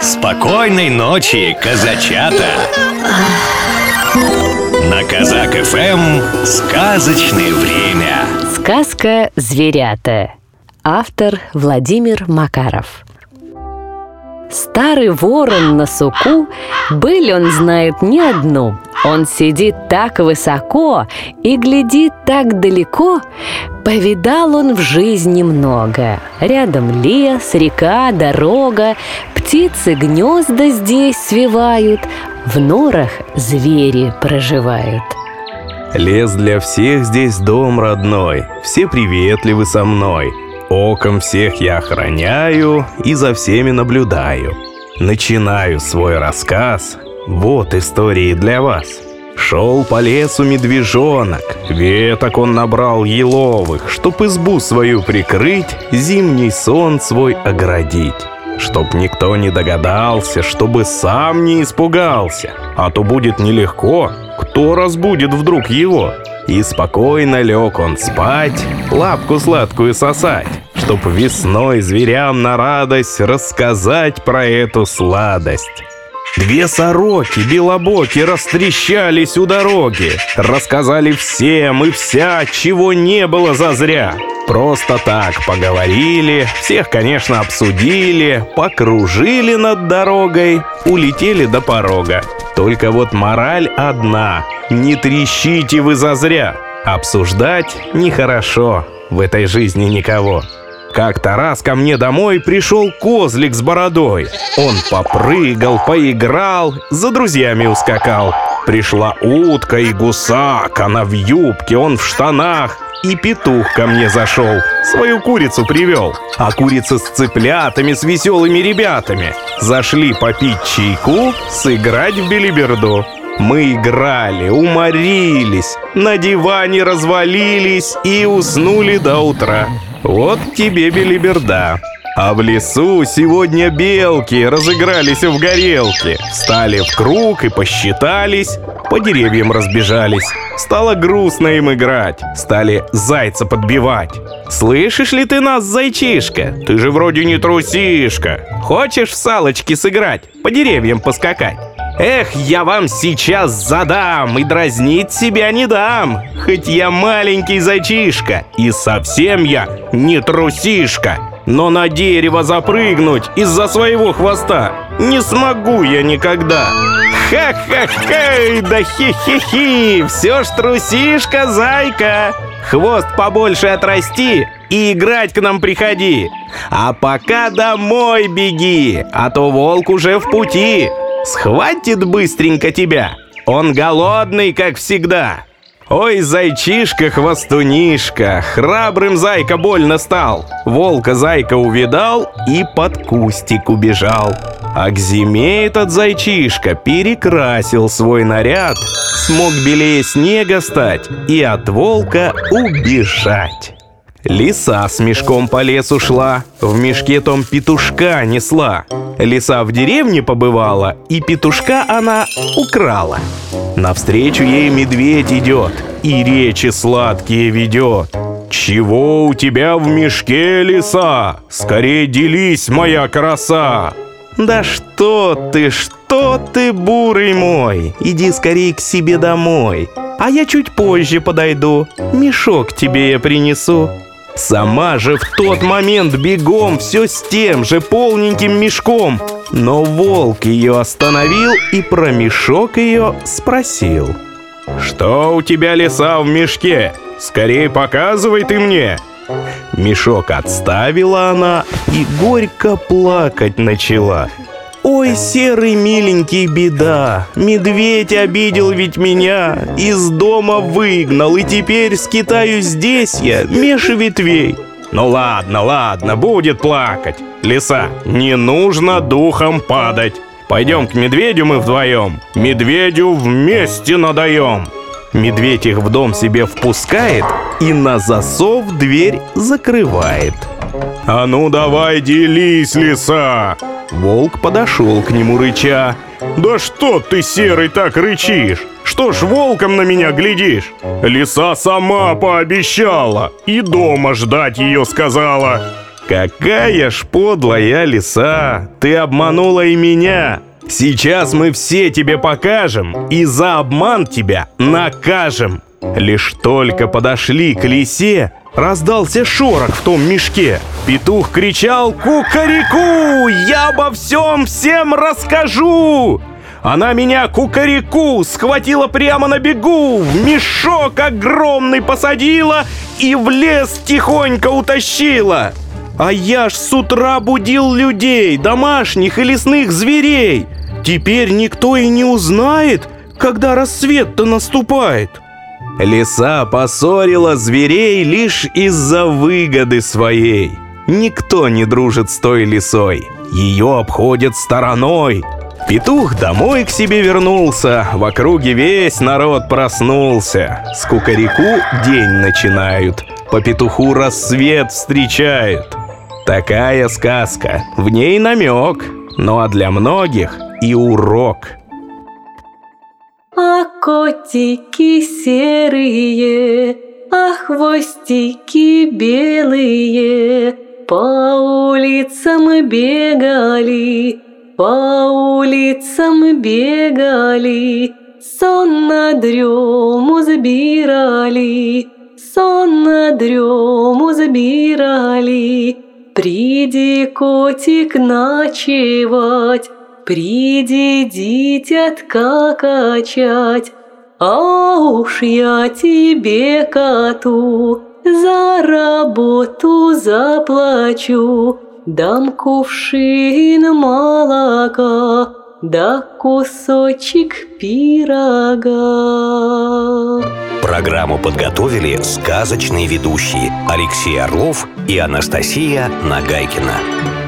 Спокойной ночи, казачата! На Казак ФМ сказочное время. Сказка «Зверята». Автор Владимир Макаров. Старый ворон на суку, быль он знает не одну. Он сидит так высоко и глядит так далеко. Повидал он в жизни много. Рядом лес, река, дорога, птицы гнезда здесь свивают, в норах звери проживают. Лес для всех здесь дом родной, все приветливы со мной. Оком всех я охраняю и за всеми наблюдаю. Начинаю свой рассказ. Вот истории для вас. Шел по лесу медвежонок, веток он набрал еловых, Чтоб избу свою прикрыть, зимний сон свой оградить. Чтоб никто не догадался, чтобы сам не испугался, А то будет нелегко, кто разбудит вдруг его? И спокойно лег он спать, лапку сладкую сосать, Чтоб весной зверям на радость рассказать про эту сладость. Две сороки белобоки растрещались у дороги, Рассказали всем и вся, чего не было зазря. Просто так поговорили, всех, конечно, обсудили, покружили над дорогой, улетели до порога. Только вот мораль одна — не трещите вы зазря. Обсуждать нехорошо, в этой жизни никого. Как-то раз ко мне домой пришел козлик с бородой. Он попрыгал, поиграл, за друзьями ускакал. Пришла утка и гусак, она в юбке, он в штанах. И петух ко мне зашел, свою курицу привел. А курица с цыплятами, с веселыми ребятами. Зашли попить чайку, сыграть в белиберду. Мы играли, уморились, на диване развалились и уснули до утра. Вот тебе белиберда. А в лесу сегодня белки разыгрались в горелке. Стали в круг и посчитались, по деревьям разбежались. Стало грустно им играть, стали зайца подбивать. Слышишь ли ты нас, зайчишка? Ты же вроде не трусишка. Хочешь в салочки сыграть, по деревьям поскакать? Эх, я вам сейчас задам и дразнить себя не дам. Хоть я маленький зайчишка и совсем я не трусишка. Но на дерево запрыгнуть из-за своего хвоста не смогу я никогда. Ха-ха-ха, да хи-хи-хи, все ж трусишка, зайка. Хвост побольше отрасти и играть к нам приходи. А пока домой беги, а то волк уже в пути. Схватит быстренько тебя. Он голодный, как всегда. Ой, зайчишка-хвостунишка, храбрым зайка больно стал. Волка зайка увидал и под кустик убежал. А к зиме этот зайчишка перекрасил свой наряд, смог белее снега стать и от волка убежать. Лиса с мешком по лесу шла, в мешке том петушка несла. Лиса в деревне побывала, и петушка она украла. Навстречу ей медведь идет, и речи сладкие ведет. «Чего у тебя в мешке, лиса? Скорее делись, моя краса!» «Да что ты, что ты, бурый мой! Иди скорее к себе домой, а я чуть позже подойду, мешок тебе я принесу». Сама же в тот момент бегом все с тем же полненьким мешком. Но волк ее остановил и про мешок ее спросил. «Что у тебя, лиса, в мешке? Скорее показывай ты мне!» Мешок отставила она и горько плакать начала. Серый миленький беда, медведь обидел ведь меня, из дома выгнал, и теперь скитаюсь здесь я, меж ветвей. Ну ладно, ладно, будет плакать. Лиса, не нужно духом падать. Пойдем к медведю мы вдвоем, медведю вместе надаем. Медведь их в дом себе впускает и на засов дверь закрывает. «А ну давай делись, лиса!» Волк подошел к нему рыча. «Да что ты, серый, так рычишь? Что ж волком на меня глядишь? Лиса сама пообещала и дома ждать ее сказала. Какая ж подлая лиса! Ты обманула и меня! Сейчас мы все тебе покажем и за обман тебя накажем!» Лишь только подошли к лисе, раздался шорох в том мешке. Петух кричал «Кукареку! Я обо всем всем расскажу!» Она меня кукареку схватила прямо на бегу, в мешок огромный посадила и в лес тихонько утащила. А я ж с утра будил людей, домашних и лесных зверей. Теперь никто и не узнает, когда рассвет-то наступает. Лиса поссорила зверей лишь из-за выгоды своей. Никто не дружит с той лисой, ее обходят стороной. Петух домой к себе вернулся, в округе весь народ проснулся. С кукареку день начинают, по петуху рассвет встречают. Такая сказка, в ней намек, ну а для многих и урок – котики серые, а хвостики белые. По улицам бегали, по улицам бегали Сон на дрему забирали, сон на дрему забирали Приди, котик, ночевать, Приди, дитятка, качать, А уж я тебе, коту, За работу заплачу, Дам кувшин молока, Да кусочек пирога. Программу подготовили сказочные ведущие Алексей Орлов и Анастасия Нагайкина.